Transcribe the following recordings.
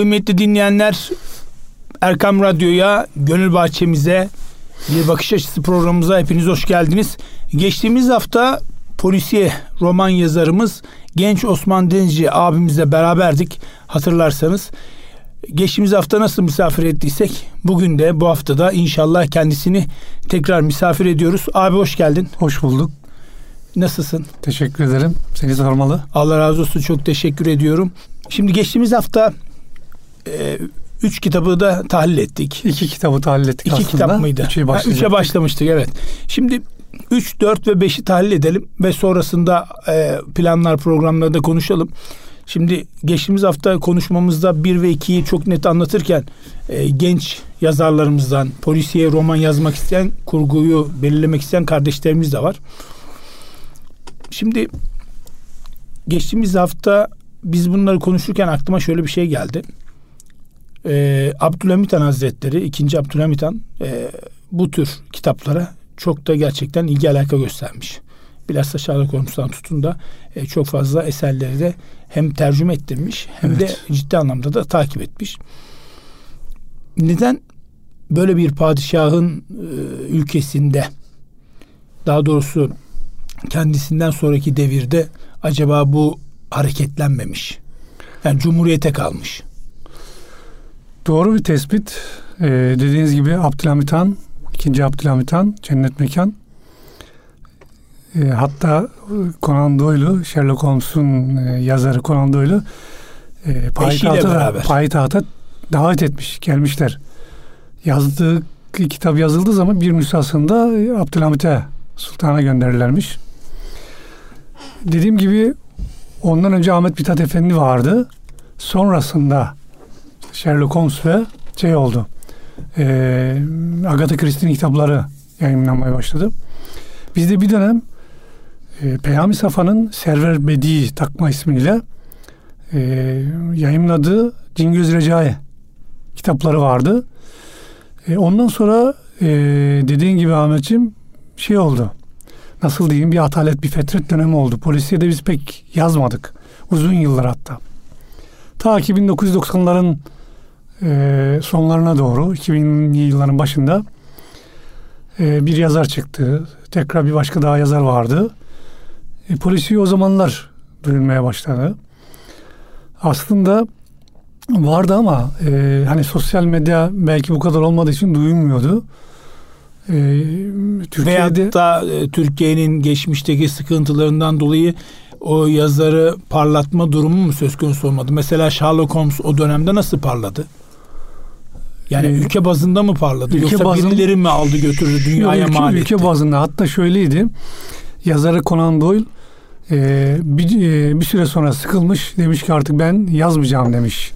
Kıymetli dinleyenler Erkam Radyo'ya, Gönül Bahçemize, Bir Bakış Açısı programımıza hepiniz hoş geldiniz. Geçtiğimiz hafta polisiye roman yazarımız Genç Osman Denizci abimizle beraberdik hatırlarsanız. Geçtiğimiz hafta nasıl misafir ettiysek bugün de bu haftada inşallah kendisini tekrar misafir ediyoruz. Abi hoş geldin. Hoş bulduk. Nasılsın? Teşekkür ederim. Seni sormalı. Allah razı olsun çok teşekkür ediyorum. Şimdi geçtiğimiz hafta e, üç kitabı da tahlil ettik. İki kitabı tahlil ettik İki aslında. kitap mıydı? Üçe, Ha, üçe başlamıştık evet. Şimdi 3, 4 ve 5'i tahlil edelim ve sonrasında e, planlar programlarda konuşalım. Şimdi geçtiğimiz hafta konuşmamızda 1 ve 2'yi çok net anlatırken e, genç yazarlarımızdan polisiye roman yazmak isteyen, kurguyu belirlemek isteyen kardeşlerimiz de var. Şimdi geçtiğimiz hafta biz bunları konuşurken aklıma şöyle bir şey geldi. Ee, Abdülhamit Han Hazretleri, 2. Abdülhamit Han e, bu tür kitaplara çok da gerçekten ilgi alaka göstermiş. Bilhassa Sherlock Holmes'tan tutun da e, çok fazla eserleri de hem tercüme ettirmiş hem Evet. de ciddi anlamda da takip etmiş. Neden böyle bir padişahın e, ülkesinde daha doğrusu kendisinden sonraki devirde acaba bu hareketlenmemiş? Yani cumhuriyete kalmış. Doğru bir tespit. Ee, dediğiniz gibi Abdülhamit Han, ikinci Abdülhamit Han, Cennet Mekan. Ee, hatta Conan Doyle'u, Sherlock Holmes'un e, yazarı Conan Doyle'u e, payitahta, payitahta davet etmiş, gelmişler. Yazdığı kitap yazıldığı zaman bir nüshasında e, Abdülhamit'e, sultana gönderirlermiş. Dediğim gibi ondan önce Ahmet Mithat Efendi vardı. Sonrasında Sherlock Holmes ve şey oldu. E, Agatha Christie'nin kitapları yayınlanmaya başladı. Bizde bir dönem e, Peyami Safa'nın Server Bedi takma ismiyle e, yayınladığı Cingöz Recai kitapları vardı. E, ondan sonra e, dediğin gibi Ahmetciğim şey oldu. Nasıl diyeyim bir atalet bir fetret dönemi oldu. Polisiye de biz pek yazmadık. Uzun yıllar hatta. Ta ki 1990'ların e, sonlarına doğru 2000'li yılların başında e, bir yazar çıktı. Tekrar bir başka daha yazar vardı. E, polisiye o zamanlar duyulmaya başladı. Aslında vardı ama e, hani sosyal medya belki bu kadar olmadığı için duyulmuyordu. E, Türkiye'de Veyahut da e, Türkiye'nin geçmişteki sıkıntılarından dolayı o yazarı parlatma durumu mu söz konusu olmadı? Mesela Sherlock Holmes o dönemde nasıl parladı? Yani Ee, ülke bazında mı parladı? ülke Yoksa bazın- birileri mi aldı götürdü dünyaya ülke, mal ülke etti? bazında hatta şöyleydi. Yazarı Conan Doyle e, bir, e, bir süre sonra sıkılmış demiş ki artık ben yazmayacağım demiş.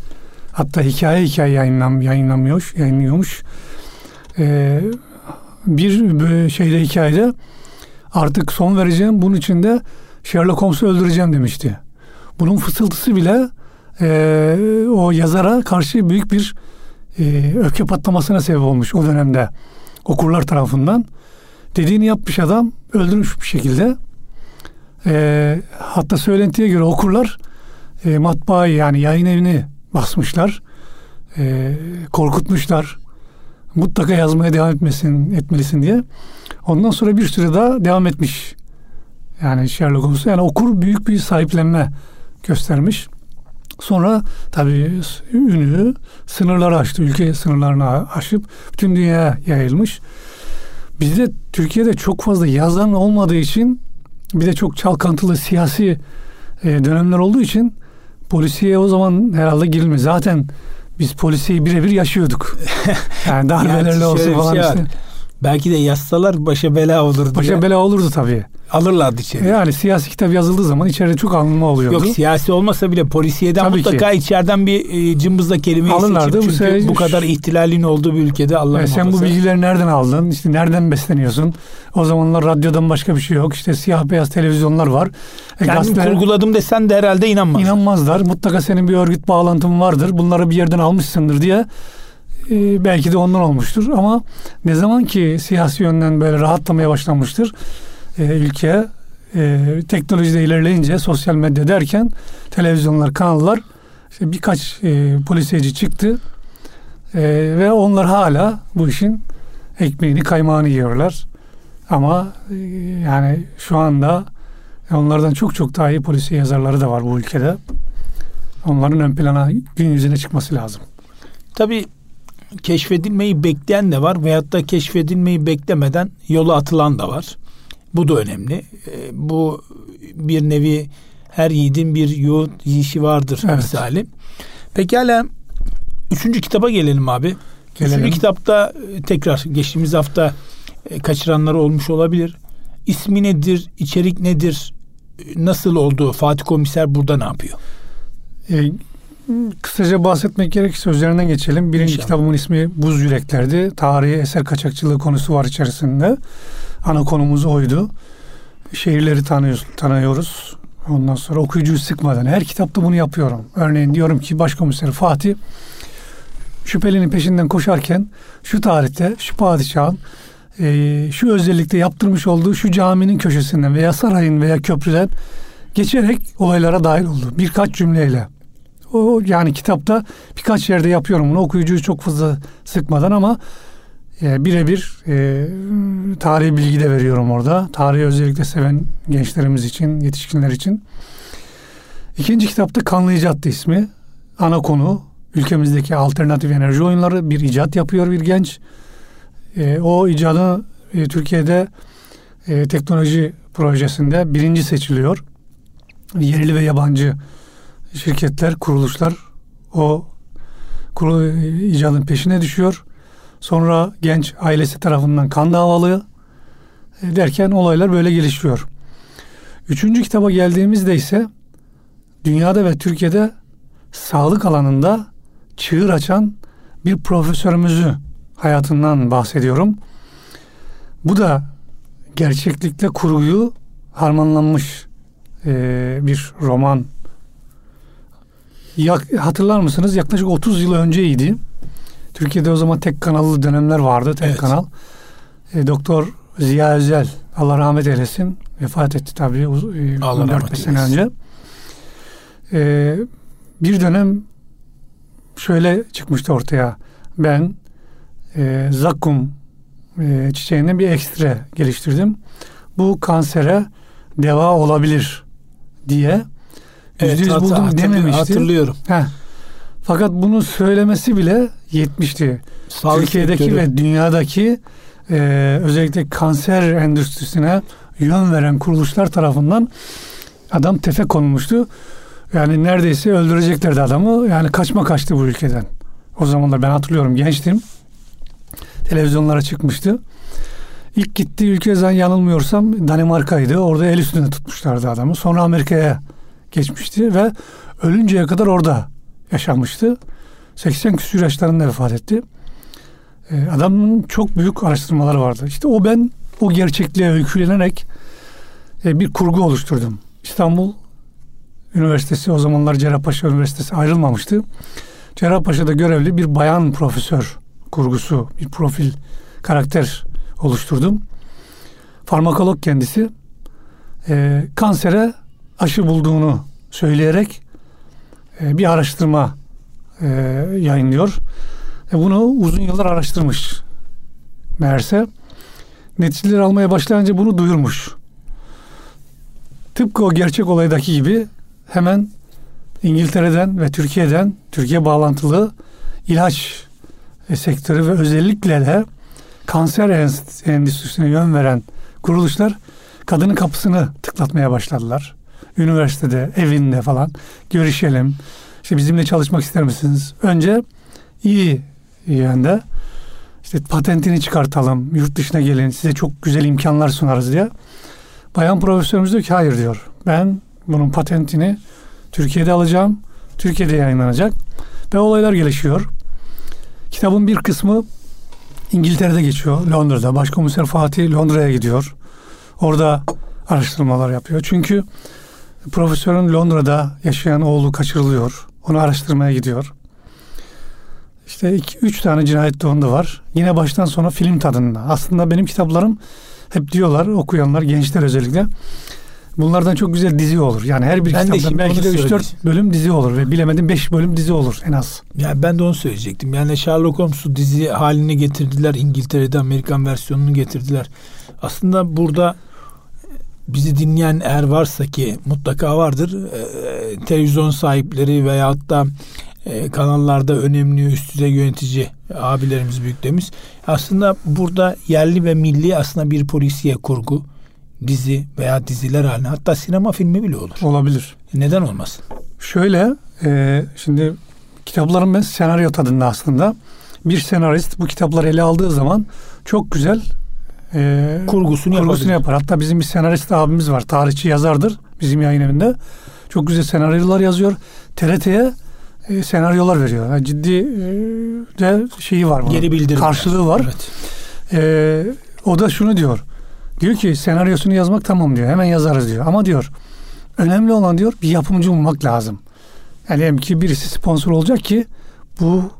Hatta hikaye hikaye yayınlam, yayınlamıyor, yayınlıyormuş. E, bir şeyde hikayede artık son vereceğim bunun için de Sherlock Holmes'u öldüreceğim demişti. Bunun fısıltısı bile e, o yazara karşı büyük bir e, öfke patlamasına sebep olmuş o dönemde okurlar tarafından. Dediğini yapmış adam öldürmüş bir şekilde. E, hatta söylentiye göre okurlar e, matbaayı yani yayın evini basmışlar. E, korkutmuşlar. Mutlaka yazmaya devam etmesin, etmelisin diye. Ondan sonra bir süre daha devam etmiş. Yani Sherlock Holmes. Yani okur büyük bir sahiplenme göstermiş. Sonra tabii ünlü sınırları aştı. Ülke sınırlarını aşıp bütün dünyaya yayılmış. Bizde Türkiye'de çok fazla yazan olmadığı için bir de çok çalkantılı siyasi e, dönemler olduğu için polisiye o zaman herhalde girilmez. Zaten biz polisiyi birebir yaşıyorduk. Yani darbelerle Yani olsun falan şey işte. Belki de yazsalar başa bela olurdu. Başa ya. bela olurdu tabii. Alırlardı içeri. Yani siyasi kitap yazıldığı zaman içeride çok alınma oluyordu. Yok siyasi olmasa bile polisiyeden Tabii mutlaka içeriden bir e, cımbızla kelimeyi Alırlardı. seçip Bu çünkü sefer- bu kadar ihtilalin olduğu bir ülkede Allah E, sen bu bilgileri nereden aldın? İşte nereden besleniyorsun? O zamanlar radyodan başka bir şey yok. İşte siyah beyaz televizyonlar var. E, Kendim gazeteler- kurguladım desen de herhalde inanmaz. İnanmazlar. Mutlaka senin bir örgüt bağlantın vardır. Bunları bir yerden almışsındır diye e, belki de ondan olmuştur. Ama ne zaman ki siyasi yönden böyle rahatlamaya başlanmıştır e, ülke e, teknolojide ilerleyince sosyal medya derken televizyonlar, kanallar İşte birkaç e, polisiyeci çıktı e, ve onlar hala bu işin ekmeğini kaymağını yiyorlar. Ama e, yani şu anda onlardan çok çok daha iyi polisiye yazarları da var bu ülkede. Onların ön plana gün yüzüne çıkması lazım. Tabii keşfedilmeyi bekleyen de var veyahut da keşfedilmeyi beklemeden yola atılan da var. Bu da önemli. E, bu bir nevi her yiğidin bir yoğurt yiyişi vardır evet. misali. Pekala üçüncü kitaba gelelim abi. Gelelim. Üçüncü kitapta e, tekrar geçtiğimiz hafta e, kaçıranları olmuş olabilir. İsmi nedir? içerik nedir? Nasıl oldu? Fatih Komiser burada ne yapıyor? E, kısaca bahsetmek gerekirse üzerinden geçelim. Birinci İnşallah. kitabımın ismi Buz Yürekler'di. Tarihi eser kaçakçılığı konusu var içerisinde. Ana konumuz oydu. Şehirleri tanıyoruz, tanıyoruz. Ondan sonra okuyucuyu sıkmadan her kitapta bunu yapıyorum. Örneğin diyorum ki başkomiser Fatih şüphelinin peşinden koşarken şu tarihte şu padişahın e, şu özellikle yaptırmış olduğu şu caminin köşesinden veya sarayın veya köprüden geçerek olaylara dahil oldu. Birkaç cümleyle. O yani kitapta birkaç yerde yapıyorum bunu okuyucuyu çok fazla sıkmadan ama e, birebir e, tarihi bilgi de veriyorum orada. Tarihi özellikle seven gençlerimiz için, yetişkinler için. İkinci kitapta Kanlı İcat ismi. Ana konu ülkemizdeki alternatif enerji oyunları bir icat yapıyor bir genç. E, o icadı e, Türkiye'de e, teknoloji projesinde birinci seçiliyor. Yerli ve yabancı şirketler, kuruluşlar o kuru, icadın peşine düşüyor. Sonra genç ailesi tarafından kan davalı e, derken olaylar böyle gelişiyor. Üçüncü kitaba geldiğimizde ise dünyada ve Türkiye'de sağlık alanında çığır açan bir profesörümüzü hayatından bahsediyorum. Bu da gerçeklikle kurguyu harmanlanmış e, bir roman. Ya, hatırlar mısınız? Yaklaşık 30 yıl önceydi. Türkiye'de o zaman tek kanallı dönemler vardı. Tek evet. kanal. E, Doktor Ziya Özel Allah rahmet eylesin. Vefat etti tabii. E, 14 sene önce. E, bir dönem şöyle çıkmıştı ortaya. Ben e, zakkum e, çiçeğinden bir ekstre geliştirdim. Bu kansere deva olabilir diye yüzde yüz buldum hatırlı, dememişti. Hatırlıyorum. Heh. Fakat bunu söylemesi bile yetmişti. Sağlık Türkiye'deki sektörü. ve dünyadaki e, özellikle kanser endüstrisine yön veren kuruluşlar tarafından adam tefe konulmuştu. Yani neredeyse öldüreceklerdi adamı. Yani kaçma kaçtı bu ülkeden. O zamanlar ben hatırlıyorum gençtim. Televizyonlara çıkmıştı. İlk gittiği ülke yanılmıyorsam Danimarka'ydı. Orada el üstünde tutmuşlardı adamı. Sonra Amerika'ya geçmişti ve ölünceye kadar orada yaşamıştı. 80 küsur yaşlarında vefat etti. Ee, adamın çok büyük araştırmaları vardı. İşte o ben o gerçekliğe öykülenerek e, bir kurgu oluşturdum. İstanbul Üniversitesi o zamanlar Cerrahpaşa Üniversitesi ayrılmamıştı. Cerrahpaşa'da görevli bir bayan profesör kurgusu, bir profil, karakter oluşturdum. Farmakolog kendisi e, kansere aşı bulduğunu söyleyerek e, bir araştırma e, yayınlıyor. E, bunu uzun yıllar araştırmış meğerse. Neticeleri almaya başlayınca bunu duyurmuş. Tıpkı o gerçek olaydaki gibi hemen İngiltere'den ve Türkiye'den Türkiye bağlantılı ilaç e, sektörü ve özellikle de kanser endüstrisine yön veren kuruluşlar kadının kapısını tıklatmaya başladılar. Üniversitede, evinde falan görüşelim. İşte bizimle çalışmak ister misiniz? Önce iyi yönde işte patentini çıkartalım, yurt dışına gelin, size çok güzel imkanlar sunarız diye. Bayan profesörümüz diyor ki hayır diyor. Ben bunun patentini Türkiye'de alacağım. Türkiye'de yayınlanacak. Ve olaylar gelişiyor. Kitabın bir kısmı İngiltere'de geçiyor. Londra'da. Başkomiser Fatih Londra'ya gidiyor. Orada araştırmalar yapıyor. Çünkü profesörün Londra'da yaşayan oğlu kaçırılıyor. Onu araştırmaya gidiyor. İşte iki, üç tane cinayet de onda var. Yine baştan sona film tadında. Aslında benim kitaplarım hep diyorlar okuyanlar gençler özellikle Bunlardan çok güzel dizi olur. Yani her bir Ben kitaptan belki de 3-4 söyleyeceğim. bölüm dizi olur ve bilemedim 5 bölüm dizi olur en az. Yani ben de onu söyleyecektim. Yani Sherlock Holmes'u dizi haline getirdiler. İngiltere'de Amerikan versiyonunu getirdiler. Aslında burada bizi dinleyen eğer varsa ki mutlaka vardır. e, televizyon sahipleri veyahut da e, kanallarda önemli üst düzey yönetici abilerimiz, büyüklerimiz. Aslında burada yerli ve milli aslında bir polisiye kurgu dizi veya diziler haline hatta sinema filmi bile olur. Olabilir. Neden olmasın? Şöyle e, şimdi kitapların ben senaryo tadında aslında. Bir senarist bu kitapları ele aldığı zaman çok güzel e, Kurgusunu, kurgusunu yapar. Hatta bizim bir senarist abimiz var. Tarihçi yazardır bizim yayın evinde. Çok güzel senaryolar yazıyor. TRT'ye e, senaryolar veriyor. Yani ciddi e, de şeyi var. bunun. Geri bildirim. Karşılığı var. Evet. Ee, o da şunu diyor. Diyor ki senaryosunu yazmak tamam diyor. Hemen yazarız diyor. Ama diyor önemli olan diyor bir yapımcı bulmak lazım. Yani diyelim ki birisi sponsor olacak ki bu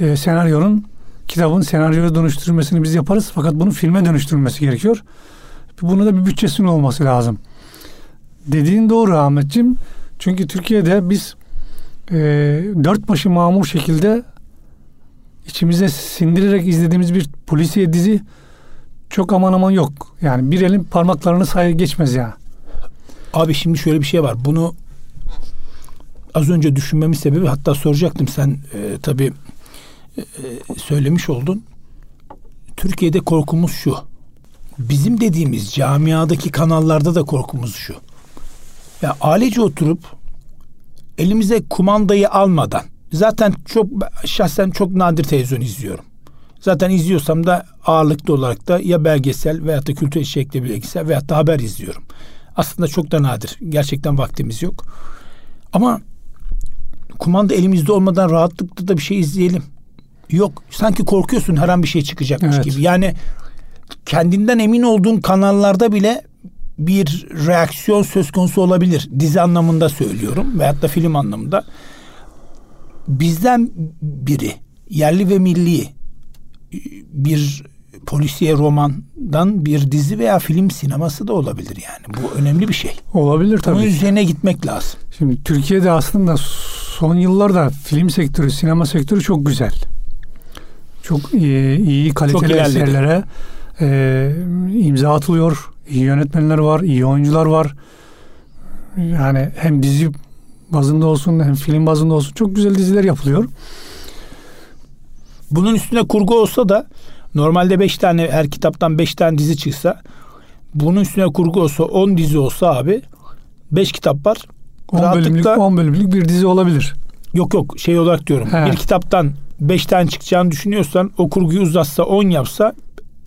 e, senaryonun kitabın senaryoya dönüştürülmesini biz yaparız. Fakat bunu filme dönüştürülmesi gerekiyor. Buna da bir bütçesinin olması lazım. Dediğin doğru Ahmetciğim. Çünkü Türkiye'de biz e, dört başı mamur şekilde içimize sindirerek izlediğimiz bir polisiye dizi çok aman aman yok. Yani bir elin parmaklarını say geçmez ya. Abi şimdi şöyle bir şey var. Bunu az önce düşünmemin sebebi hatta soracaktım sen e, tabii söylemiş oldun. Türkiye'de korkumuz şu. Bizim dediğimiz camiadaki kanallarda da korkumuz şu. Ya ailece oturup elimize kumandayı almadan zaten çok şahsen çok nadir televizyon izliyorum. Zaten izliyorsam da ağırlıklı olarak da ya belgesel veyahut da kültür içerikli belgesel veyahut da haber izliyorum. Aslında çok da nadir. Gerçekten vaktimiz yok. Ama kumanda elimizde olmadan rahatlıkla da bir şey izleyelim. Yok. Sanki korkuyorsun her an bir şey çıkacakmış Evet. gibi. Yani kendinden emin olduğun kanallarda bile bir reaksiyon söz konusu olabilir. Dizi anlamında söylüyorum veyahut da film anlamında. Bizden biri yerli ve milli bir polisiye romandan bir dizi veya film sineması da olabilir yani. Bu önemli bir şey. Olabilir Bunun tabii. üzerine gitmek lazım. Şimdi Türkiye'de aslında son yıllarda film sektörü, sinema sektörü çok güzel. Çok iyi, iyi kaliteli ilerledi. eserlere e, imza atılıyor. İyi yönetmenler var, iyi oyuncular var. Yani hem dizi bazında olsun hem film bazında olsun çok güzel diziler yapılıyor. Bunun üstüne kurgu olsa da normalde 5 tane her kitaptan 5 tane dizi çıksa bunun üstüne kurgu olsa 10 dizi olsa abi 5 kitap var. 10 bölümlük, Rahatlıkla 10 bölümlük bir dizi olabilir. yok yok şey olarak diyorum. He. Bir kitaptan 5 tane çıkacağını düşünüyorsan o kurguyu uzatsa 10 yapsa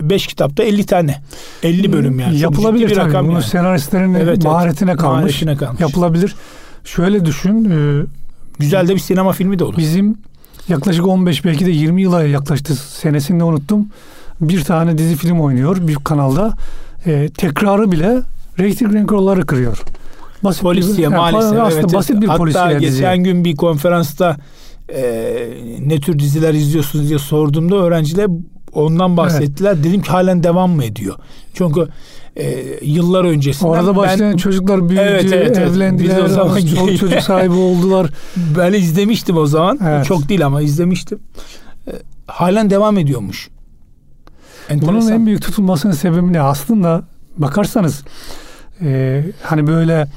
5 kitapta 50 tane. 50 bölüm yani. Yapılabilir bir rakam Bunun yani. senaristlerin Evet, evet. maharetine kalmış. Maharetine kalmış. Yapılabilir. Şöyle düşün. e, Güzel de bir sinema filmi de olur. Bizim yaklaşık 15 belki de 20 yıla yaklaştı. Senesini de unuttum. Bir tane dizi film oynuyor bir kanalda. E, tekrarı bile reyting rekorları kırıyor. Basit Polisiye bir, yani maalesef. aslında evet, basit bir Hatta polisiye dizi. geçen gün bir konferansta e, ne tür diziler izliyorsunuz diye sorduğumda öğrenciler ondan bahsettiler. Dedim ki halen devam mı ediyor? Çünkü e, yıllar öncesinden Orada başlayan ben, çocuklar büyüdü, Evet, evet, evet. evlendiler, Biz o zaman- çoluk çocuk sahibi oldular. ben izlemiştim o zaman. Evet. Çok değil ama izlemiştim. E, halen devam ediyormuş. Enteresan. Bunun en büyük tutulmasının sebebi ne? Aslında bakarsanız e, hani böyle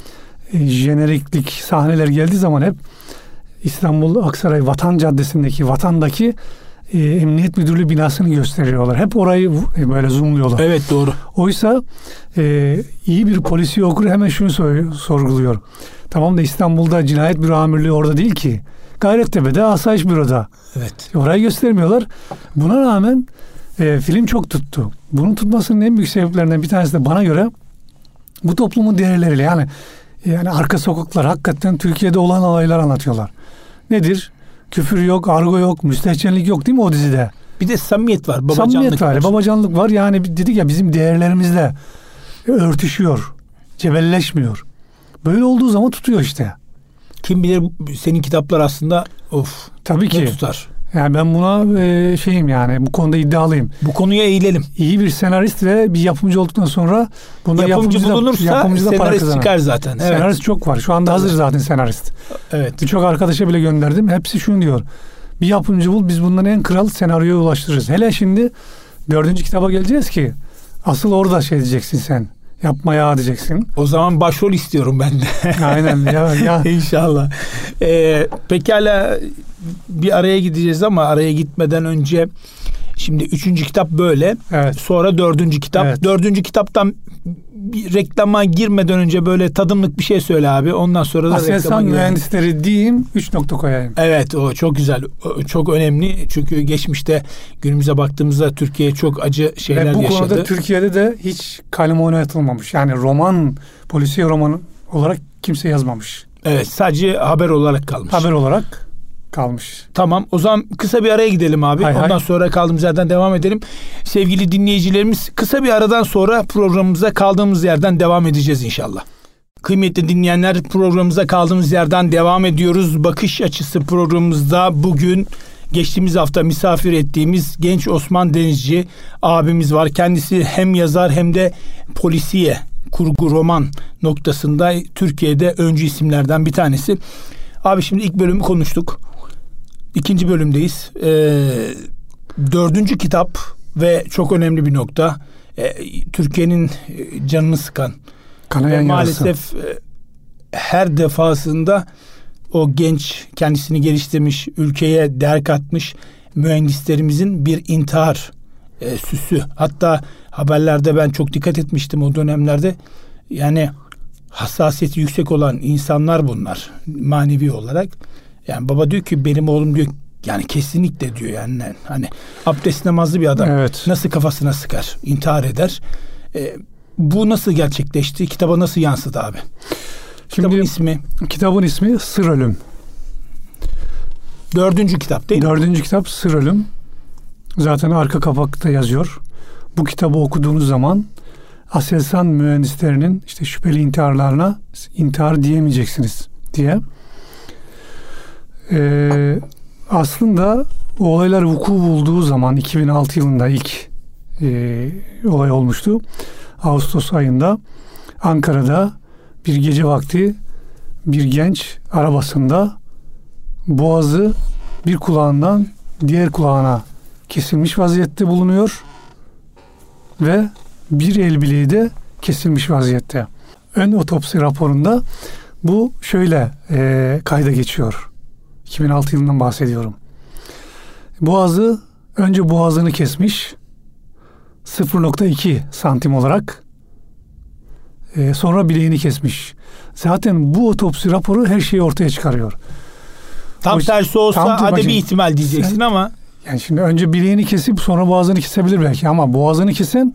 e, jeneriklik sahneler geldiği zaman hep İstanbul Aksaray Vatan Caddesi'ndeki Vatan'daki e, Emniyet Müdürlüğü binasını gösteriyorlar. Hep orayı e, böyle zoomluyorlar. Evet doğru. Oysa e, iyi bir polisi okur hemen şunu sor- sorguluyor. Tamam da İstanbul'da cinayet büro amirliği orada değil ki. Gayrettepe'de asayiş büroda. Evet. Orayı göstermiyorlar. Buna rağmen e, film çok tuttu. Bunun tutmasının en büyük sebeplerinden bir tanesi de bana göre bu toplumun değerleriyle yani yani arka sokaklar hakikaten Türkiye'de olan olaylar anlatıyorlar. Nedir? Küfür yok, argo yok, müstehcenlik yok değil mi o dizide? Bir de samimiyet var. Babacanlık Samimiyet var, babacanlık var. Yani dedik ya bizim değerlerimizle örtüşüyor, cebelleşmiyor. Böyle olduğu zaman tutuyor işte. Kim bilir senin kitaplar aslında of Tabii ki. tutar. Yani ben buna e, şeyim yani bu konuda iddialıyım. Bu konuya eğilelim. İyi bir senarist ve bir yapımcı olduktan sonra bunda Yapımcı, yapımcı, bulunursa da, yapımcı da para senarist kazanır. çıkar zaten. Evet. Senarist çok var. Şu anda hazır zaten senarist. evet. Birçok arkadaşa bile gönderdim. Hepsi şunu diyor. Bir yapımcı bul biz bundan en kral senaryoya ulaştırırız. Hele şimdi dördüncü kitaba geleceğiz ki asıl orada şey diyeceksin sen. Yapma ya diyeceksin. O zaman başrol istiyorum ben de. Aynen ya, ya. İnşallah. Ee, pekala bir araya gideceğiz ama araya gitmeden önce şimdi üçüncü kitap böyle. Evet. Sonra dördüncü kitap. Evet. Dördüncü kitaptan bir reklama girmeden önce böyle tadımlık bir şey söyle abi. Ondan sonra da Aselsan mühendisleri diyeyim. Üç nokta koyayım. Evet o çok güzel. O çok önemli. Çünkü geçmişte günümüze baktığımızda Türkiye çok acı şeyler Ve bu yaşadı. konuda Türkiye'de de hiç kalem oynatılmamış. Yani roman, polisiye roman olarak kimse yazmamış. evet sadece haber olarak kalmış. Haber olarak kalmış. Tamam o zaman kısa bir araya gidelim abi. Hay hay. Ondan sonra kaldığımız yerden devam edelim. Sevgili dinleyicilerimiz kısa bir aradan sonra programımıza kaldığımız yerden devam edeceğiz inşallah. Kıymetli dinleyenler programımıza kaldığımız yerden devam ediyoruz. Bakış açısı programımızda bugün geçtiğimiz hafta misafir ettiğimiz genç Osman Denizci abimiz var. Kendisi hem yazar hem de polisiye kurgu roman noktasında Türkiye'de öncü isimlerden bir tanesi. Abi şimdi ilk bölümü konuştuk. İkinci bölümdeyiz. Ee, dördüncü kitap ve çok önemli bir nokta. Ee, Türkiye'nin e, canını sıkan Kanayan ve maalesef e, her defasında o genç kendisini geliştirmiş, ülkeye değer katmış mühendislerimizin bir intihar e, süsü. Hatta haberlerde ben çok dikkat etmiştim o dönemlerde. Yani hassasiyeti yüksek olan insanlar bunlar manevi olarak. Yani baba diyor ki benim oğlum diyor yani kesinlikle diyor yani hani abdest namazlı bir adam Evet. nasıl kafasına sıkar, intihar eder. E, bu nasıl gerçekleşti? Kitaba nasıl yansıdı abi? Kitabın Şimdi ismi kitabın ismi Sır Ölüm. dördüncü kitap değil mi? Dördüncü kitap Sır Ölüm. Zaten arka kapakta yazıyor. Bu kitabı okuduğunuz zaman Aselsan mühendislerinin işte şüpheli intiharlarına intihar diyemeyeceksiniz diye. Ee, aslında olaylar vuku bulduğu zaman 2006 yılında ilk e, olay olmuştu. Ağustos ayında Ankara'da bir gece vakti bir genç arabasında boğazı bir kulağından diğer kulağına kesilmiş vaziyette bulunuyor ve bir el bileği de kesilmiş vaziyette. Ön otopsi raporunda bu şöyle e, kayda geçiyor. 2006 yılından bahsediyorum. Boğazı önce boğazını kesmiş 0.2 santim olarak e, sonra bileğini kesmiş. Zaten bu otopsi raporu her şeyi ortaya çıkarıyor. Tam O- tersi olsa tam- hadi bir ihtimal diyeceksin sen- ama Yani şimdi önce bileğini kesip sonra boğazını kesebilir belki ama boğazını kesen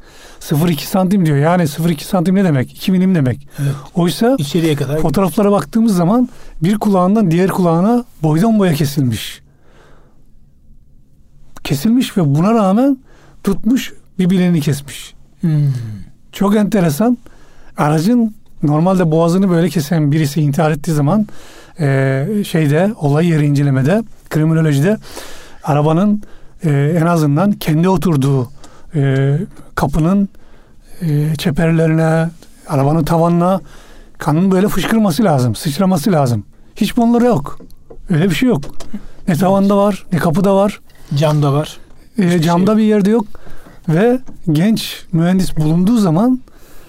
0.2 santim diyor. Yani 0.2 santim ne demek? 2 milim demek. Evet. Oysa içeriye kadar fotoğraflara baktığımız zaman bir kulağından diğer kulağına boydan boya kesilmiş. Kesilmiş ve buna rağmen tutmuş bir bileğini kesmiş. Hmm. Çok enteresan. Aracın normalde boğazını böyle kesen birisi intihar ettiği zaman e, şeyde olay yeri incelemede kriminolojide arabanın e, en azından kendi oturduğu e, kapının e, çeperlerine arabanın tavanına kanın böyle fışkırması lazım, sıçraması lazım. Hiç bunları yok. Öyle bir şey yok. Ne tavanda var, ne kapıda var. camda var. E, camda şey bir yerde yok. Ve genç mühendis bulunduğu zaman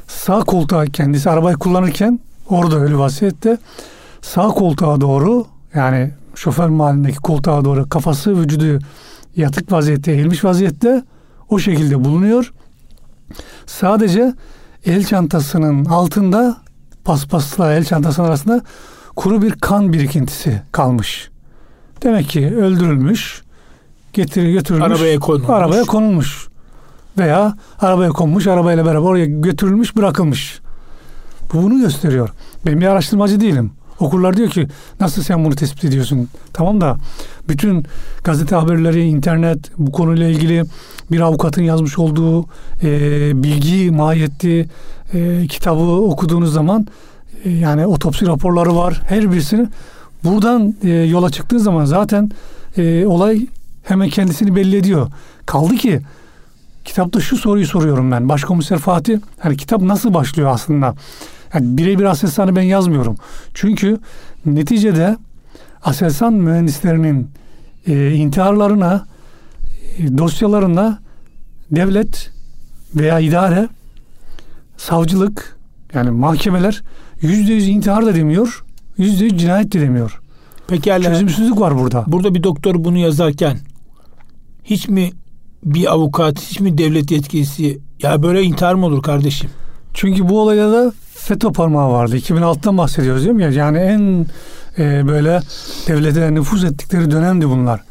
sağ koltuğa kendisi arabayı kullanırken orada ölü vaziyette sağ koltuğa doğru yani şoför mahallindeki koltuğa doğru kafası vücudu yatık vaziyette eğilmiş vaziyette o şekilde bulunuyor. Sadece el çantasının altında paspasla el çantasının arasında kuru bir kan birikintisi kalmış. Demek ki öldürülmüş, getir götürülmüş, Arabaya konulmuş. arabaya konulmuş veya arabaya konmuş, arabayla beraber oraya götürülmüş, bırakılmış. Bu bunu gösteriyor. Ben bir araştırmacı değilim. Okurlar diyor ki nasıl sen bunu tespit ediyorsun? Tamam da bütün gazete haberleri, internet bu konuyla ilgili bir avukatın yazmış olduğu e, bilgi mahiyetli e, kitabı okuduğunuz zaman e, yani otopsi raporları var. Her birisini buradan e, yola çıktığı zaman zaten e, olay hemen kendisini belli ediyor. Kaldı ki kitapta şu soruyu soruyorum ben. Başkomiser Fatih hani kitap nasıl başlıyor aslında? Yani birebir Aselsan'ı ben yazmıyorum. Çünkü neticede Aselsan mühendislerinin e, intiharlarına, e, dosyalarına devlet veya idare, savcılık yani mahkemeler yüzde yüz intihar da demiyor, yüzde yüz cinayet de demiyor. Pekala. Çözümsüzlük var burada. Burada bir doktor bunu yazarken hiç mi bir avukat, hiç mi devlet yetkilisi ya böyle intihar mı olur kardeşim? Çünkü bu olayda da FETÖ parmağı vardı. 2006'dan bahsediyoruz değil mi? ya? Yani en e, böyle devlete nüfuz ettikleri dönemdi bunlar.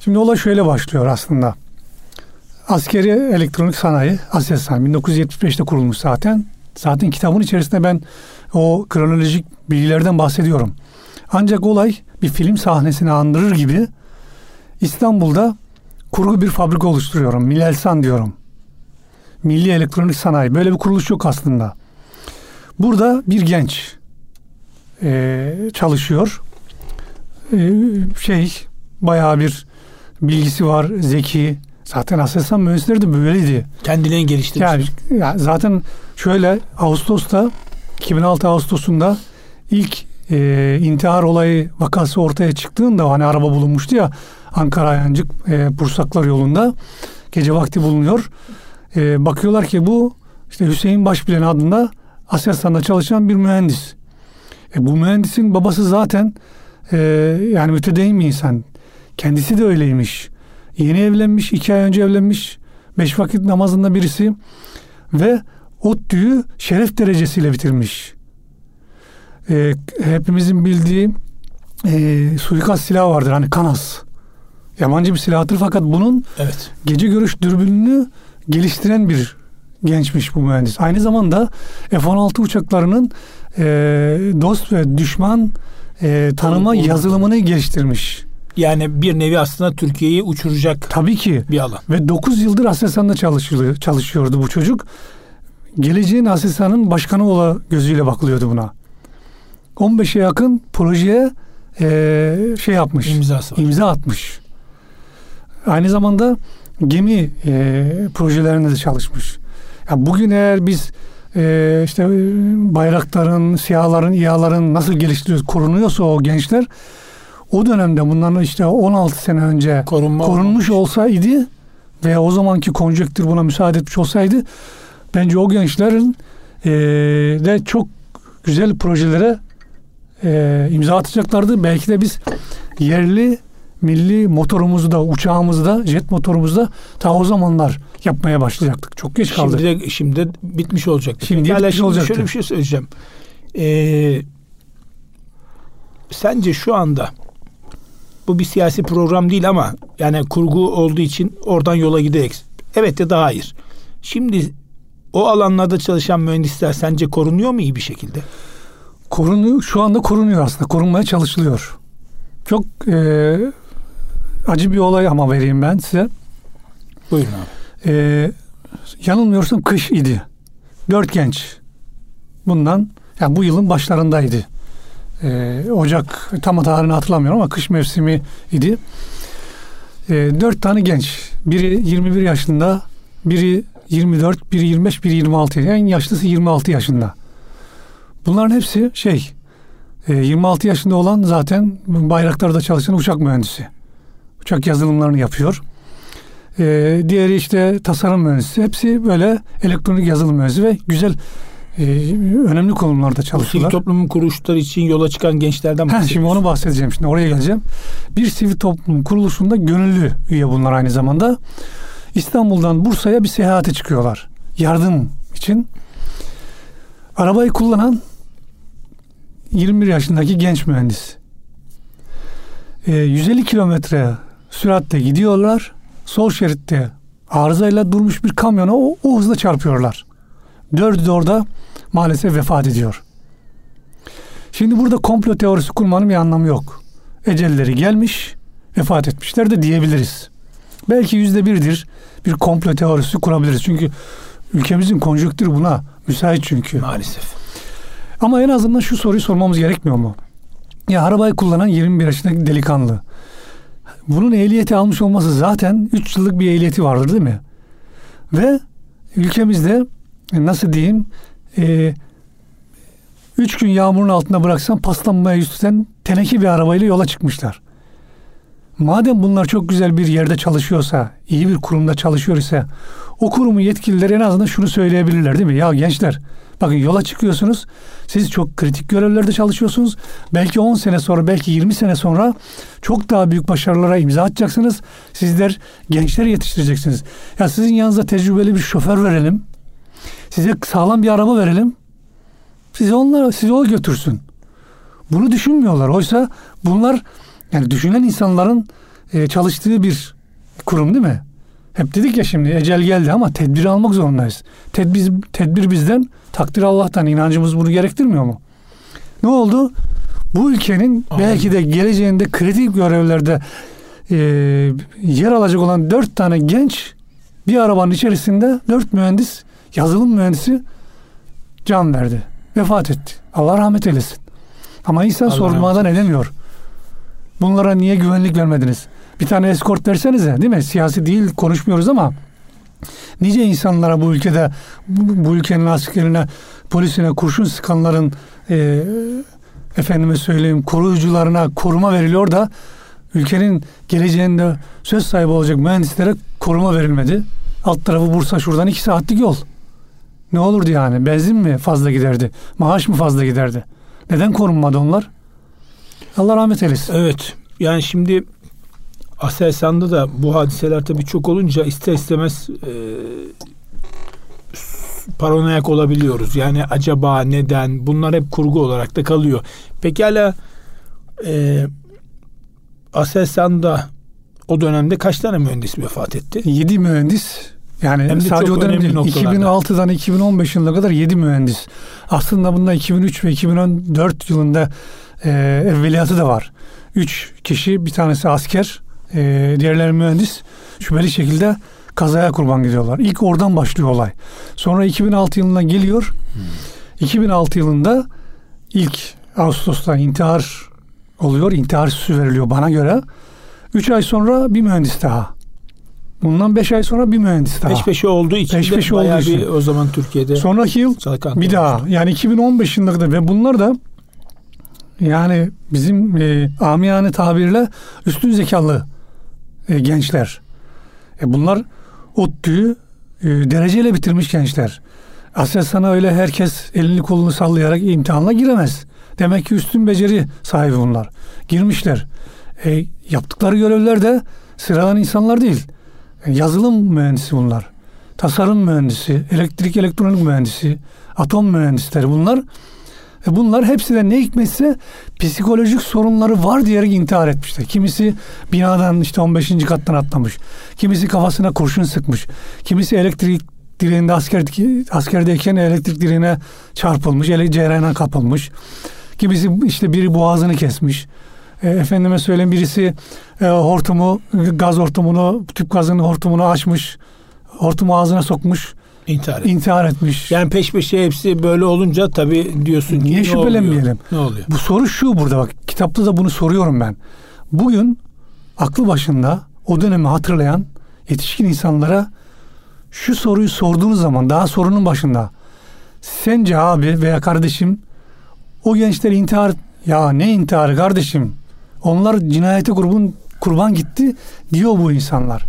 Şimdi olay şöyle başlıyor aslında. Askeri elektronik sanayi Aselsan 1975'te kurulmuş zaten. Zaten kitabın içerisinde ben o kronolojik bilgilerden bahsediyorum. Ancak olay bir film sahnesini andırır gibi İstanbul'da kurgu bir fabrika oluşturuyorum. Milelsan diyorum. Milli Elektronik Sanayi. Böyle bir kuruluş yok aslında. Burada bir genç e, çalışıyor. E, şey bayağı bir bilgisi var, zeki. Zaten Aselsan mühendisleri de böyleydi. Kendilerini geliştirmiş. Yani ya zaten şöyle Ağustos'ta 2006 Ağustos'unda ilk e, intihar olayı vakası ortaya çıktığında hani araba bulunmuştu ya Ankara Ayancık e, Bursaklar yolunda gece vakti bulunuyor. E, bakıyorlar ki bu işte Hüseyin Başbilen adında Aselsan'da çalışan bir mühendis. E, bu mühendisin babası zaten e, yani mütedeyyin bir insan. Kendisi de öyleymiş. Yeni evlenmiş, iki ay önce evlenmiş. Beş vakit namazında birisi. Ve ODTÜ'yü şeref derecesiyle bitirmiş. E, hepimizin bildiği e, suikast silahı vardır. Hani kanas. Yabancı bir silahtır fakat bunun evet. gece görüş dürbününü geliştiren bir gençmiş bu mühendis. Aynı zamanda F-16 uçaklarının e, dost ve düşman e, tanıma Olur, yazılımını geliştirmiş. Yani bir nevi aslında Türkiye'yi uçuracak Tabii ki. bir alan. Ve 9 yıldır Aselsan'da çalışıyor, çalışıyordu bu çocuk. Geleceğin Aselsan'ın başkanı ola gözüyle bakılıyordu buna. 15'e yakın projeye e, şey yapmış. İmzası var. imza atmış. Aynı zamanda gemi e, projelerinde de çalışmış. Ya bugün eğer biz e, işte bayrakların, siyahların, İHA'ların nasıl geliştiriyoruz, korunuyorsa o gençler o dönemde bunların işte 16 sene önce Korunma korunmuş olsaydı ve o zamanki konjektür buna müsaade etmiş olsaydı bence o gençlerin e, de çok güzel projelere e, imza atacaklardı. Belki de biz yerli milli motorumuzu da uçağımızı da jet motorumuzu da ta o zamanlar yapmaya başlayacaktık. Çok geç kaldı. Şimdi de, şimdi de bitmiş olacaktı. Şimdi Pekala, bitmiş şimdi olacaktı. Şöyle bir şey söyleyeceğim. Ee, sence şu anda bu bir siyasi program değil ama yani kurgu olduğu için oradan yola giderek evet ya da hayır. Şimdi o alanlarda çalışan mühendisler sence korunuyor mu iyi bir şekilde? Korunuyor, şu anda korunuyor aslında. Korunmaya çalışılıyor. Çok e, acı bir olay ama vereyim ben size. Buyurun abi. E, yanılmıyorsam kış idi. Dört genç. Bundan yani bu yılın başlarındaydı. E, Ocak tam tarihini hatırlamıyorum ama kış mevsimi idi. E, dört tane genç. Biri 21 yaşında, biri 24, biri 25, biri 26. En yaşlısı 26 yaşında. Bunların hepsi şey e, 26 yaşında olan zaten bayraklarda çalışan uçak mühendisi. Uçak yazılımlarını yapıyor. E, diğeri işte tasarım mühendisi. Hepsi böyle elektronik yazılım mühendisi ve güzel e, önemli konumlarda Bu sivil çalışıyorlar. toplumun kuruluşları için yola çıkan gençlerden Ha, bahsediyoruz. şimdi onu bahsedeceğim. Şimdi oraya geleceğim. Bir sivil toplum kuruluşunda gönüllü üye bunlar aynı zamanda. İstanbul'dan Bursa'ya bir seyahate çıkıyorlar. Yardım için. Arabayı kullanan 21 yaşındaki genç mühendis. Ee, 150 kilometre süratle gidiyorlar. Sol şeritte arızayla durmuş bir kamyona o, o hızla çarpıyorlar. Dördü de orada maalesef vefat ediyor. Şimdi burada komplo teorisi kurmanın bir anlamı yok. Ecelleri gelmiş, vefat etmişler de diyebiliriz. Belki yüzde birdir bir komplo teorisi kurabiliriz. Çünkü ülkemizin konjonktürü buna müsait çünkü. Maalesef. Ama en azından şu soruyu sormamız gerekmiyor mu? Ya arabayı kullanan 21 yaşındaki delikanlı. Bunun ehliyeti almış olması zaten 3 yıllık bir ehliyeti vardır değil mi? Ve ülkemizde e, nasıl diyeyim e, üç gün yağmurun altında bıraksan paslanmaya yüz tutan teneke bir arabayla yola çıkmışlar. Madem bunlar çok güzel bir yerde çalışıyorsa, iyi bir kurumda çalışıyor ise o kurumun yetkilileri en azından şunu söyleyebilirler değil mi? Ya gençler bakın yola çıkıyorsunuz. Siz çok kritik görevlerde çalışıyorsunuz. Belki 10 sene sonra, belki 20 sene sonra çok daha büyük başarılara imza atacaksınız. Sizler gençler yetiştireceksiniz. Ya sizin yanınıza tecrübeli bir şoför verelim. Size sağlam bir araba verelim. Sizi onlar sizi o götürsün. Bunu düşünmüyorlar. Oysa bunlar yani düşünen insanların e, çalıştığı bir kurum değil mi? Hep dedik ya şimdi ecel geldi ama tedbiri almak zorundayız. Tedbir, tedbir bizden, takdir Allah'tan. inancımız bunu gerektirmiyor mu? Ne oldu? Bu ülkenin Amin. belki de geleceğinde kritik görevlerde e, yer alacak olan dört tane genç bir arabanın içerisinde dört mühendis, yazılım mühendisi can verdi. Vefat etti. Allah rahmet eylesin. Ama insan Allah sormadan edemiyor. Bunlara niye güvenlik vermediniz? Bir tane eskort versenize değil mi? Siyasi değil konuşmuyoruz ama nice insanlara bu ülkede bu, bu ülkenin askerine polisine kurşun sıkanların e, efendime söyleyeyim koruyucularına koruma veriliyor da ülkenin geleceğinde söz sahibi olacak mühendislere koruma verilmedi. Alt tarafı Bursa şuradan iki saatlik yol. Ne olurdu yani? Benzin mi fazla giderdi? Maaş mı fazla giderdi? Neden korunmadı onlar? Allah rahmet eylesin. Evet. Yani şimdi Aselsan'da da bu hadiseler tabii çok olunca ister istemez e, paranoyak olabiliyoruz. Yani acaba neden bunlar hep kurgu olarak da kalıyor. Pekala e, Aselsan'da o dönemde kaç tane mühendis vefat etti? Yedi mühendis yani Hem sadece o dönem değil. 2006'dan 2015 yılına kadar 7 mühendis. Aslında bunda 2003 ve 2014 yılında e, evveliyatı da var. 3 kişi bir tanesi asker, e, diğerleri mühendis. Şüpheli şekilde kazaya kurban gidiyorlar. İlk oradan başlıyor olay. Sonra 2006 yılına geliyor. Hmm. 2006 yılında ilk Ağustos'ta intihar oluyor. İntihar süsü veriliyor bana göre. 3 ay sonra bir mühendis daha. Bundan 5 ay sonra bir mühendis daha. Peş peşe olduğu için peş peşe olduğu için. bir o zaman Türkiye'de. Sonraki yıl bir daha. Yani 2015 yılında ve bunlar da yani bizim e, amiyane tabirle üstün zekalı e, gençler. E, bunlar ODTÜ'yü e, dereceyle bitirmiş gençler. Aslında sana öyle herkes elini kolunu sallayarak imtihanla giremez. Demek ki üstün beceri sahibi bunlar. Girmişler. E, yaptıkları görevler de sıradan insanlar değil. Yazılım mühendisi bunlar. Tasarım mühendisi, elektrik elektronik mühendisi, atom mühendisleri bunlar. E bunlar hepsi de ne hikmetse psikolojik sorunları var diyerek intihar etmişler. Kimisi binadan işte 15. kattan atlamış. Kimisi kafasına kurşun sıkmış. Kimisi elektrik direğinde asker, askerdeyken elektrik direğine çarpılmış. Cerrahına kapılmış. Kimisi işte biri boğazını kesmiş. E, efendime söyleyeyim birisi e, hortumu, gaz hortumunu, tüp gazının hortumunu açmış. Hortumu ağzına sokmuş. İntihar, etmiş. intihar etmiş. Yani peş peşe hepsi böyle olunca tabii diyorsun ki Niye şüphelenmeyelim? Ne oluyor? Bu soru şu burada bak. Kitapta da bunu soruyorum ben. Bugün aklı başında o dönemi hatırlayan yetişkin insanlara şu soruyu sorduğunuz zaman daha sorunun başında sence abi veya kardeşim o gençler intihar ya ne intiharı kardeşim onlar cinayete grubun kurban gitti diyor bu insanlar.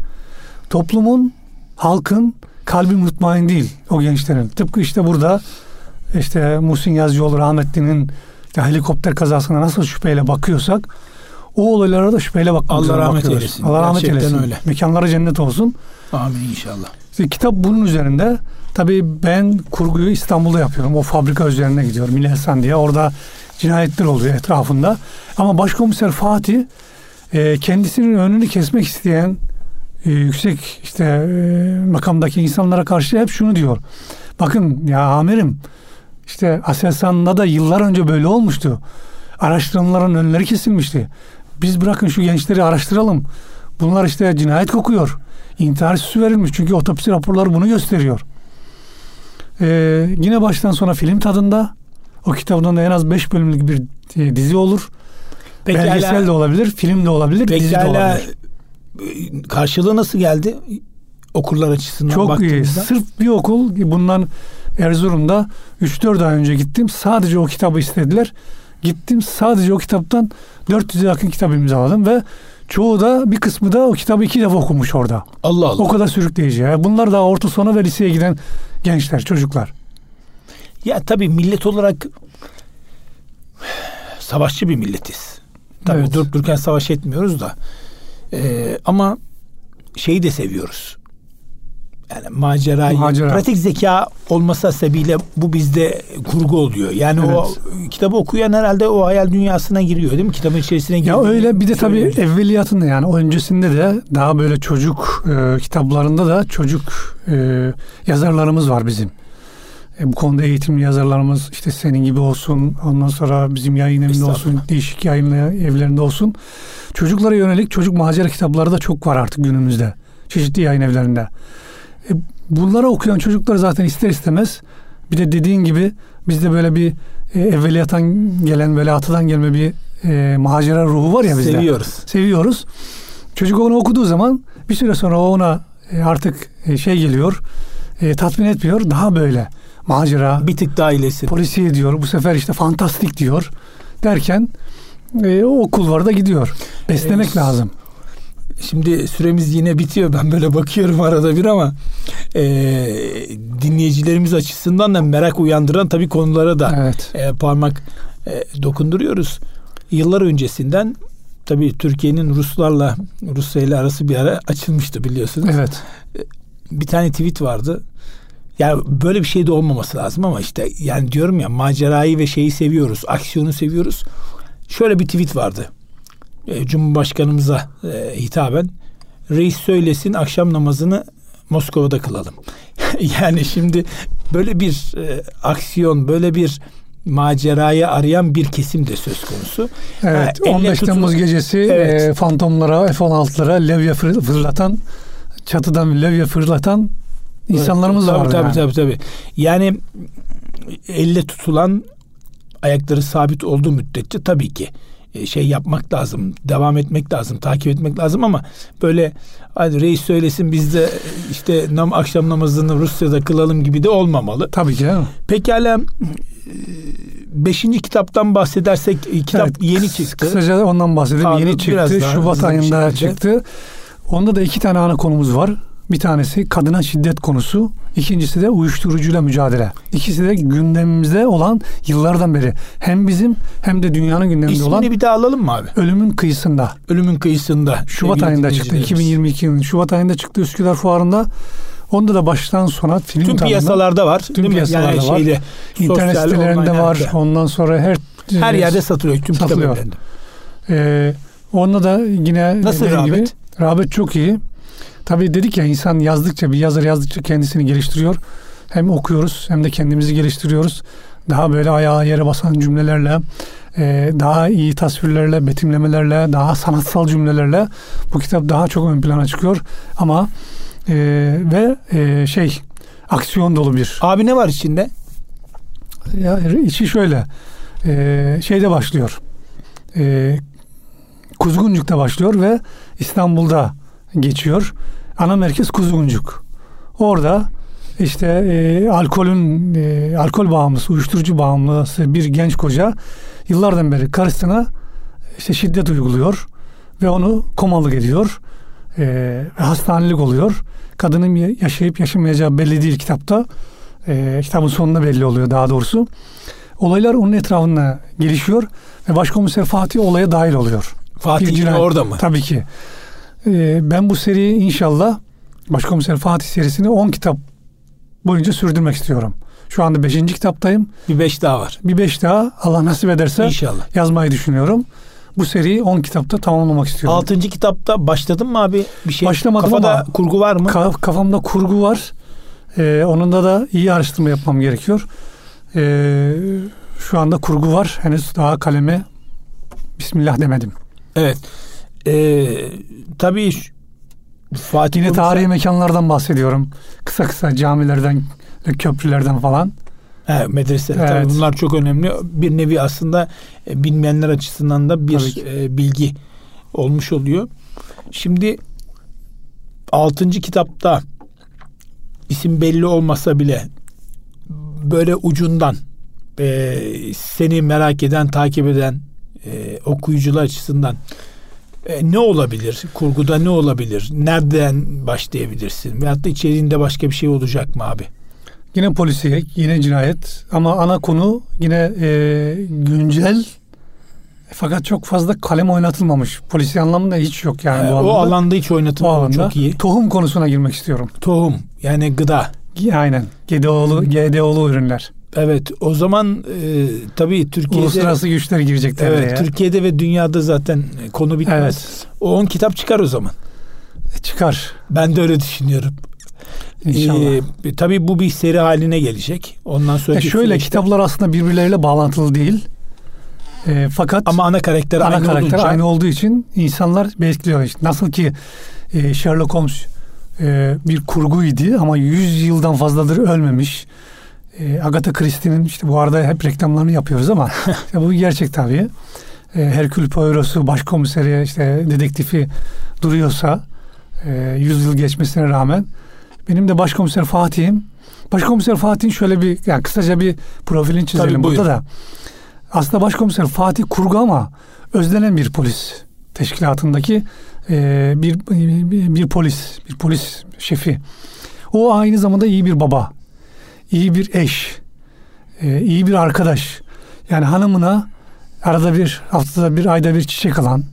Toplumun, halkın kalbi mutmain değil o gençlerin. Tıpkı işte burada işte Muhsin Yazıcıoğlu rahmetlinin helikopter kazasına nasıl şüpheyle bakıyorsak o olaylara da şüpheyle bakmak Allah rahmet eylesin. Allah rahmet eylesin. öyle. Mekanları cennet olsun. Amin inşallah. İşte kitap bunun üzerinde. Tabii ben kurguyu İstanbul'da yapıyorum. O fabrika üzerine gidiyorum. Milli diye. Orada cinayetler oluyor etrafında. Ama başkomiser Fatih e, kendisinin önünü kesmek isteyen e, yüksek işte e, makamdaki insanlara karşı hep şunu diyor. Bakın ya amirim işte Aselsan'da da yıllar önce böyle olmuştu. Araştırmaların önleri kesilmişti. Biz bırakın şu gençleri araştıralım. Bunlar işte cinayet kokuyor. İntihar süsü verilmiş. Çünkü otopsi raporları bunu gösteriyor. Ee, yine baştan sona film tadında. O kitabından da en az beş bölümlük bir e, dizi olur. Pekala, Belgesel de olabilir, film de olabilir, dizi de olabilir. Karşılığı nasıl geldi? Okullar açısından Çok iyi. Sırf bir okul bundan Erzurum'da 3-4 ay önce gittim. Sadece o kitabı istediler. Gittim sadece o kitaptan 400'e yakın kitap imzaladım ve çoğu da bir kısmı da o kitabı iki defa okumuş orada. Allah Allah. O kadar sürükleyici. Yani bunlar daha orta sona ve liseye giden gençler, çocuklar. Ya tabii millet olarak savaşçı bir milletiz. Tabii Evet. durup dururken savaş etmiyoruz da. Ee, ama şeyi de seviyoruz. Yani macerayı, Macera. pratik zeka olmasa sebebiyle bu bizde kurgu oluyor. Yani o kitabı okuyan herhalde o hayal dünyasına giriyor değil mi? Kitabın içerisine giriyor. Ya öyle bir de tabii Söylüyor. evveliyatında yani öncesinde de daha böyle çocuk e, kitaplarında da çocuk e, yazarlarımız var bizim. E, bu konuda eğitimli yazarlarımız işte senin gibi olsun ondan sonra bizim yayın evinde olsun değişik yayın evlerinde olsun. Çocuklara yönelik çocuk macera kitapları da çok var artık günümüzde. Çeşitli yayın evlerinde. E, bunları okuyan çocuklar zaten ister istemez bir de dediğin gibi bizde böyle bir e, evveliyattan gelen böyle atadan gelme bir e, macera ruhu var ya bizde. seviyoruz. Seviyoruz. Çocuk onu okuduğu zaman bir süre sonra o ona e, artık e, şey geliyor, e, tatmin etmiyor. Daha böyle macera, Bir tık daha iyilesin. polisiye diyor. Bu sefer işte fantastik diyor. Derken e, o kulvarda gidiyor. Beslemek E, lazım. Şimdi süremiz yine bitiyor. Ben böyle bakıyorum arada bir ama e, dinleyicilerimiz açısından da merak uyandıran tabii konulara da Evet. e, parmak e, dokunduruyoruz. Yıllar öncesinden tabii Türkiye'nin Ruslarla Rusya ile arası bir ara açılmıştı biliyorsunuz. Evet. Bir tane tweet vardı. Yani böyle bir şey de olmaması lazım ama işte yani diyorum ya macerayı ve şeyi seviyoruz, aksiyonu seviyoruz. Şöyle bir tweet vardı. E, Cumhurbaşkanımıza e, hitaben reis söylesin akşam namazını Moskova'da kılalım. yani şimdi böyle bir e, aksiyon, böyle bir macerayı arayan bir kesim de söz konusu. Evet. Ha, elle 15 tutul- Temmuz gecesi Evet. e, fantomlara, F-16'lara levye fır- fırlatan, çatıdan levye fırlatan insanlarımız da tabii, var. tabii, yani. tabii tabii. Yani elle tutulan ayakları sabit olduğu müddetçe tabii ki e, şey yapmak lazım, devam etmek lazım, takip etmek lazım ama böyle hadi reis söylesin biz de e, işte nam, akşam namazını Rusya'da kılalım gibi de olmamalı. Tabii ki. Pekala e, beşinci kitaptan bahsedersek kitap Evet, yeni çıktı. Kısaca ondan bahsedelim. Yeni çıktı. Şubat ayında şekilde. çıktı. Onda da iki tane ana konumuz var. Bir tanesi kadına şiddet konusu. İkincisi de uyuşturucuyla mücadele. İkisi de gündemimizde olan yıllardan beri. Hem bizim hem de dünyanın gündeminde İsmini olan bir daha alalım mı abi? ölümün kıyısında. Ölümün kıyısında. Şubat ayında çıktı. dinleyicilerimiz. 2022'nin Şubat ayında çıktı Üsküdar Fuarı'nda. Onda da baştan sona film Tüm piyasalarda var. Tüm değil piyasalarda yani var. Şeyde, internet sosyal, sitelerinde var. yerde. Ondan sonra her Her yerde satılıyor. Tüm Satılıyor. Ee, onda da yine Nasıl rağbet? gibi rağbet çok iyi. Tabii dedik ya insan yazdıkça bir yazar yazdıkça kendisini geliştiriyor. Hem okuyoruz hem de kendimizi geliştiriyoruz. Daha böyle ayağa yere basan cümlelerle, e, daha iyi tasvirlerle, betimlemelerle, daha sanatsal cümlelerle bu kitap daha çok ön plana çıkıyor. Ama e, ve e, şey aksiyon dolu bir. Abi ne var içinde? Ya içi şöyle. E, şeyde başlıyor. E, Kuzguncuk'ta başlıyor ve İstanbul'da geçiyor. Ana merkez Kuzguncuk. Orada işte e, alkolün e, alkol bağımlısı, uyuşturucu bağımlısı bir genç koca yıllardan beri karısına işte şiddet uyguluyor ve onu komalık ediyor. E, hastanelik oluyor. Kadının yaşayıp yaşamayacağı belli değil kitapta. E, kitabın sonunda belli oluyor daha doğrusu. Olaylar onun etrafında gelişiyor ve başkomiser Fatih olaya dahil oluyor. Fatih Bir yine orada mı? Tabii ki. Ee, ben bu seriyi inşallah Başkomiser Fatih serisini 10 kitap boyunca sürdürmek istiyorum. Şu anda 5. kitaptayım. Bir beş daha var. Bir 5 daha Allah nasip ederse İnşallah. yazmayı düşünüyorum. Bu seriyi 10 kitapta tamamlamak istiyorum. Altıncı kitapta başladın mı abi? Bir şey Başlamadım Kafada ama- kurgu var mı? Ka- kafamda kurgu var. Ee, onunda da iyi araştırma yapmam gerekiyor. Ee, şu anda kurgu var. Henüz daha kaleme Bismillah demedim. evet. Ee, tabii Fatih Yine Yine tarihi mekanlardan bahsediyorum. Kısa kısa camilerden, köprülerden falan. He, medreseler. Tabii Evet. bunlar çok önemli. Bir nevi aslında e, bilmeyenler açısından da bir Tabii e, bilgi olmuş oluyor. Şimdi altıncı kitapta isim belli olmasa bile böyle ucundan e, seni merak eden, takip eden e, okuyucular açısından e, ne olabilir? Kurguda ne olabilir? Nereden başlayabilirsin? Veyahut da içeriğinde başka bir şey olacak mı abi? Yine polisiye, yine cinayet ama ana konu yine e, güncel fakat çok fazla kalem oynatılmamış. Polisi anlamında hiç yok yani E, bu o alanda. alanda hiç O oynatılmadı. alanda. Çok iyi. Tohum konusuna girmek istiyorum. Tohum yani gıda. Aynen. GDO'lu, GDO'lu ürünler. Evet o zaman e, tabii Türkiye'de Uluslararası güçler girecek devreye. Evet Türkiye'de ve dünyada zaten konu bitmez. Evet. O 10 kitap çıkar o zaman. Çıkar. Ben de öyle düşünüyorum. İnşallah. Ee, tabii bu bir seri haline gelecek. Ondan sonra Ya şöyle kitaplar aslında birbirleriyle bağlantılı değil. E, fakat ama ana karakter ana aynı karakter olunca aynı olduğu için insanlar bekliyor. İşte nasıl ki e, Sherlock Holmes e, bir kurguydu ama 100 yıldan fazladır ölmemiş. E, Agatha Christie'nin işte bu arada hep reklamlarını yapıyoruz ama işte bu gerçek tabii. E, Herkül Poirot'u başkomiseri işte dedektifi duruyorsa e, 100 yıl geçmesine rağmen benim de başkomiser Fatih'im. Başkomiser Fatih'in şöyle bir yani kısaca bir profilini çizelim Tabii, burada da. Aslında başkomiser Fatih kurgu ama özlenen bir polis teşkilatındaki e, bir, bir bir polis, bir polis şefi. O aynı zamanda iyi bir baba, iyi bir eş, e, iyi bir arkadaş. Yani hanımına arada bir haftada bir ayda bir çiçek alan,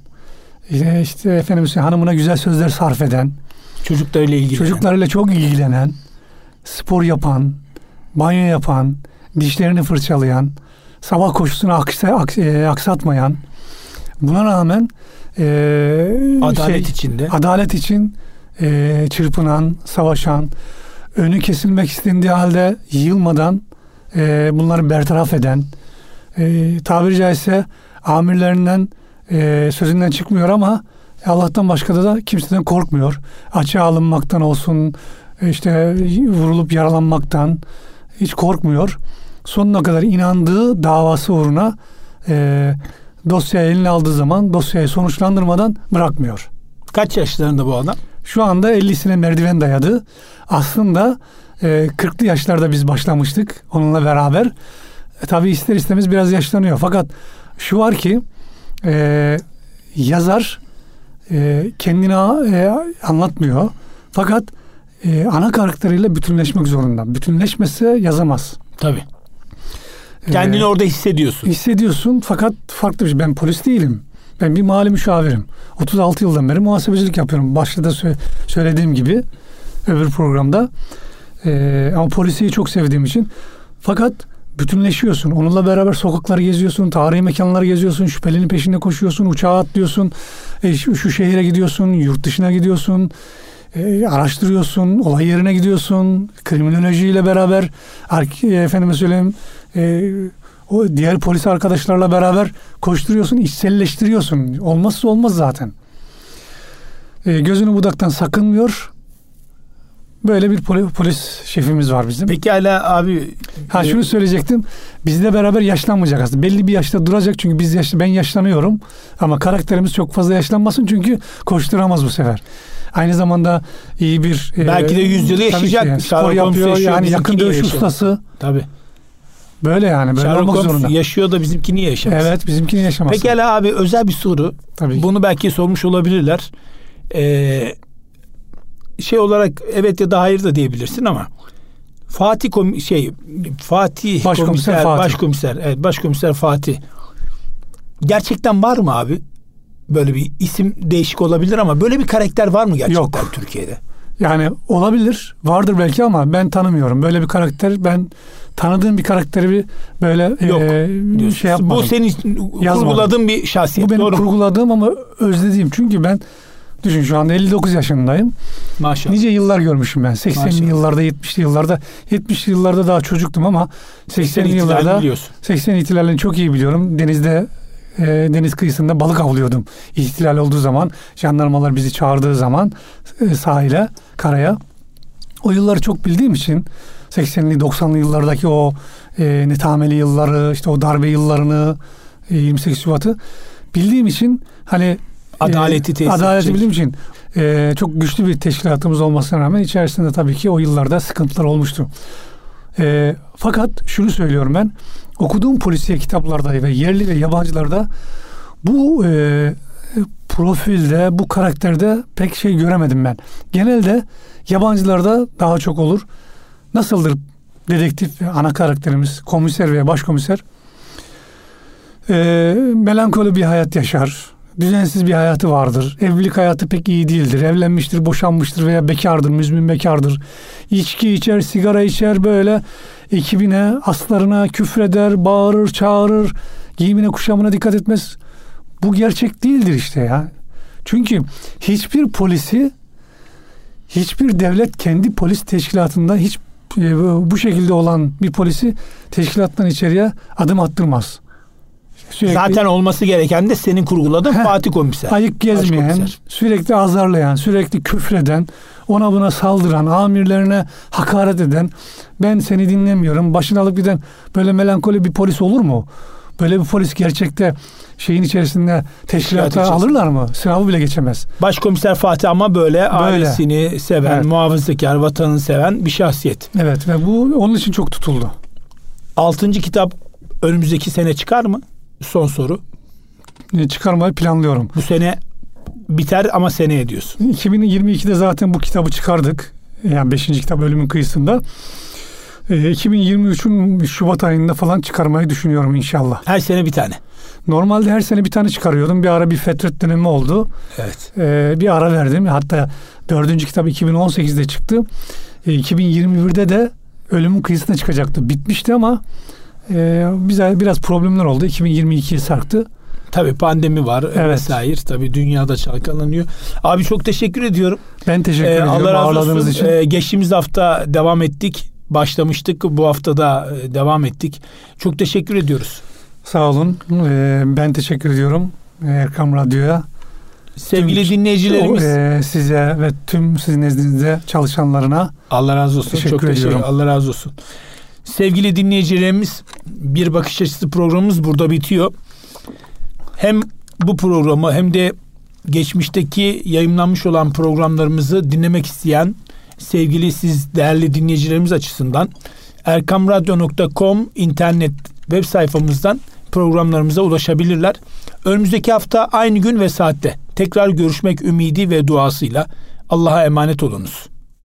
işte, işte efendim hanımına güzel sözler sarf eden, çocuklarıyla ilgili. çocuklarıyla çok ilgilenen, spor yapan, banyo yapan, dişlerini fırçalayan, sabah koşusunu aksa, aks- e, aksatmayan, buna rağmen e, adalet şey, içinde. adalet için e, çırpınan, savaşan, önü kesilmek istendiği halde yılmadan e, bunları bertaraf eden, e, tabiri caizse amirlerinden e, sözünden çıkmıyor ama Allah'tan başka da, da kimseden korkmuyor. Açığa alınmaktan olsun, işte vurulup yaralanmaktan hiç korkmuyor. Sonuna kadar inandığı davası uğruna e, dosyayı eline aldığı zaman dosyayı sonuçlandırmadan bırakmıyor. Kaç yaşlarında bu adam? Şu anda 50'sine merdiven dayadı. Aslında e, 40'lı yaşlarda biz başlamıştık onunla beraber. E, tabii ister istemez biraz yaşlanıyor. Fakat şu var ki e, yazar e, kendini e, anlatmıyor. Fakat e, ana karakteriyle bütünleşmek zorunda. Bütünleşmese yazamaz. Tabii. Kendini E, orada hissediyorsun. hissediyorsun fakat farklı bir şey. Ben polis değilim. Ben bir mali müşavirim. 36 yıldan beri muhasebecilik yapıyorum. Başta da sö- söylediğim gibi öbür programda. Ee, ama polisiyi çok sevdiğim için. Fakat bütünleşiyorsun. Onunla beraber sokakları geziyorsun, tarihi mekanları geziyorsun, şüphelinin peşinde koşuyorsun, uçağa atlıyorsun, e, şu, şu şehire gidiyorsun, yurt dışına gidiyorsun, e, araştırıyorsun, olay yerine gidiyorsun, kriminolojiyle beraber, ar- e, efendime söyleyeyim, e, o diğer polis arkadaşlarla beraber koşturuyorsun, içselleştiriyorsun. Olmazsa olmaz zaten. E, gözünü budaktan sakınmıyor. Böyle bir poli- polis şefimiz var bizim. Peki hala abi Ha e, şunu söyleyecektim. Bizle beraber yaşlanmayacak aslında. Belli bir yaşta duracak çünkü biz yaşlı, ben yaşlanıyorum. Ama karakterimiz çok fazla yaşlanmasın çünkü koşturamaz bu sefer. Aynı zamanda iyi bir e, Belki de yüz yılı tabii yaşayacak. ki spor yapıyor yani yakın dövüş yaşıyor. ustası. tabii. Böyle yani böyle Sherlock olmak zorunda. yaşıyor da bizimki niye yaşamasın? Evet bizimkini yaşamasın. Peki hala abi özel bir soru. Tabii. Bunu belki sormuş olabilirler. Ee, şey olarak evet ya da hayır da diyebilirsin ama Fatih kom şey Fatih Başkomiser komiser, Fatih. başkomiser evet başkomiser Fatih gerçekten var mı abi? Böyle bir isim değişik olabilir ama böyle bir karakter var mı gerçekten Yok. Türkiye'de? Yani olabilir, vardır belki ama ben tanımıyorum. Böyle bir karakter, ben tanıdığım bir karakteri bir böyle Yok, e, şey yapmadım. Bu senin kurguladığın bir şahsiyet. Bu benim doğru kurguladığım ama özlediğim. Çünkü ben düşün şu anda 59 yaşındayım. Maşallah. Nice yıllar görmüşüm ben. 80'li Maşallah. yıllarda, 70'li yıllarda. 70'li yıllarda daha çocuktum ama 80'li 80 ihtilalini yıllarda biliyorsun. 80 ihtilalini çok iyi biliyorum. Denizde e, deniz kıyısında balık avlıyordum. İhtilal olduğu zaman, jandarmalar bizi çağırdığı zaman e, sahile, karaya. O yılları çok bildiğim için 80'li 90'lı yıllardaki o e, netameli yılları, işte o darbe yıllarını, e, 28 Şubat'ı bildiğim için hani Adaleti e, tesis adaleti edecek. bildiğim için e, çok güçlü bir teşkilatımız olmasına rağmen içerisinde tabii ki o yıllarda sıkıntılar olmuştu. E, fakat şunu söylüyorum ben okuduğum polisiye kitaplarda ve yerli ve yabancılarda bu e, profilde bu karakterde pek şey göremedim ben. Genelde yabancılarda daha çok olur. Nasıldır dedektif ve ana karakterimiz komiser veya başkomiser? E, melankoli bir hayat yaşar. Düzensiz bir hayatı vardır. Evlilik hayatı pek iyi değildir. Evlenmiştir, boşanmıştır veya bekardır, müzmin bekardır. İçki içer, sigara içer böyle ekibine, aslarına küfreder, bağırır, çağırır. Giyimine, kuşamına dikkat etmez. Bu gerçek değildir işte ya. Çünkü hiçbir polisi hiçbir devlet kendi polis teşkilatında hiç e, bu şekilde olan bir polisi teşkilattan içeriye adım attırmaz. Sürekli, Zaten olması gereken de senin kurguladığın heh, Fatih Komiser. Ayık gezmeyen, Başkomiser. sürekli azarlayan, sürekli küfreden, ona buna saldıran, amirlerine hakaret eden, ben seni dinlemiyorum, başını alıp giden böyle melankoli bir polis olur mu? Böyle bir polis gerçekte şeyin içerisinde teşkilata alırlar mı? Sınavı bile geçemez. Başkomiser Fatih ama böyle, böyle. ailesini seven, evet. muhafazakar, vatanını seven bir şahsiyet. Evet ve bu onun için çok tutuldu. Altıncı kitap önümüzdeki sene çıkar mı? Son soru. E, çıkarmayı planlıyorum. Bu sene biter ama seneye diyorsun. 2022'de zaten bu kitabı çıkardık. Yani 5. kitap ölümün kıyısında. 2023'ün e, Şubat ayında falan çıkarmayı düşünüyorum inşallah. Her sene bir tane. Normalde her sene bir tane çıkarıyordum. Bir ara bir fetret dönemi oldu. Evet. Ee, bir ara verdim. Hatta dördüncü kitap 2018'de çıktı. Ee, 2021'de de Ölümün Kıyısına çıkacaktı. Bitmişti ama e, bize biraz problemler oldu. 2022'ye sarktı. Tabii pandemi var evet. vesaire. Tabii dünyada çalkalanıyor. Abi çok teşekkür ediyorum. Ben teşekkür ee, ediyorum Allah razı olsun. için. Ee, geçtiğimiz hafta devam ettik. Başlamıştık. Bu hafta da e, devam ettik. Çok teşekkür ediyoruz. Sağ olun. Ee, ben teşekkür ediyorum Erkam Radyo'ya. Sevgili tüm, dinleyicilerimiz. E, size ve tüm sizin nezdinizde çalışanlarına. Allah razı olsun. Teşekkür Çok ediyorum. teşekkür Allah razı olsun. Sevgili dinleyicilerimiz bir bakış açısı programımız burada bitiyor. Hem bu programı hem de geçmişteki yayınlanmış olan programlarımızı dinlemek isteyen sevgili siz değerli dinleyicilerimiz açısından erkamradyo.com internet web sayfamızdan programlarımıza ulaşabilirler. Önümüzdeki hafta aynı gün ve saatte tekrar görüşmek ümidi ve duasıyla Allah'a emanet olunuz.